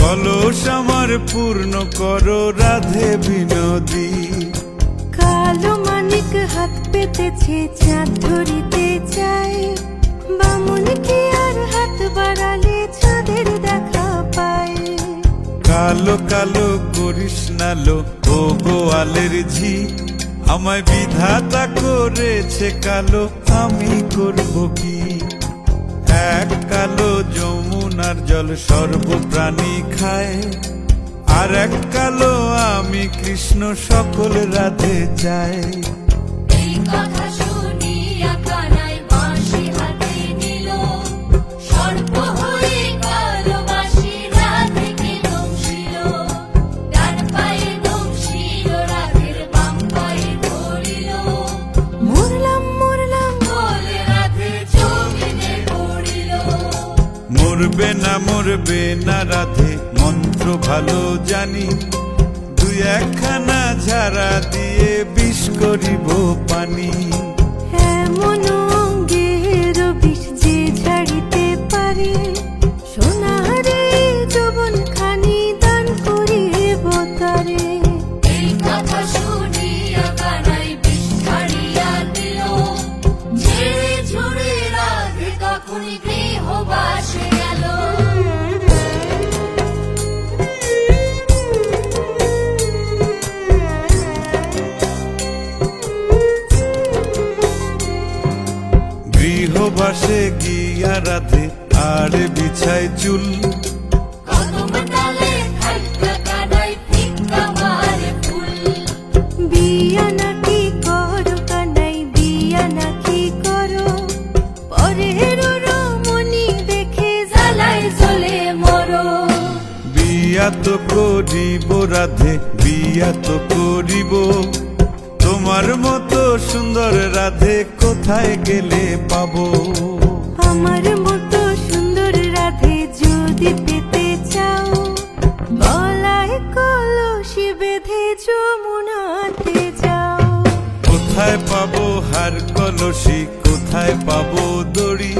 কলস আমার পূর্ণ করো রাধে বিনোদী। কালো মানিক হাত পেতেছে চাঁদ ধরিতে চায়। বামুন কি আর হাত বাড়ালে চাঁদের দেখা পায়। কালো কালো করিস নালো ও গোয়ালের ঝি। আমায় বিধাতা করেছে কালো আমি করব কি? এক কালো যমুনার জল সর্বপ্রাণী খায়। আর এক কালো আমি কৃষ্ণ সকল রাধে চাই। মরবে না মরবে না রাধে মন্ত্র ভালো জানি। দুই একখানা ঝাড়া দিয়ে বিষ করিব পানি। এমন অঙ্গের বিষ যে ঝাড়িতে পারে সোনারে যৌবন খানি দান করিব তারে। এই কথা শুনিয়া কানাই বিষ ছাড়িয়া দিল ঝেড়ে ঝুড়ে রাধে তখনই গৃহবাসে গেল গৃহবাসে গিয়া রাধে আর বিছায় চুল। বিয়া তো করিব রাধে বিয়া তো করিব। তোমার মতো সুন্দর রাধে কোথায় গেলে পাবো? আমার মতো সুন্দর রাধে যদি পেতে চাও গলায় কলসি বেঁধে যমুনাতে যাও। কোথায় পাবো হার কলসি কোথায় পাবো দড়ি?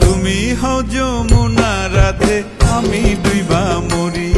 তুমি হও যমুনা রাধে আমি ডুইবা মরি।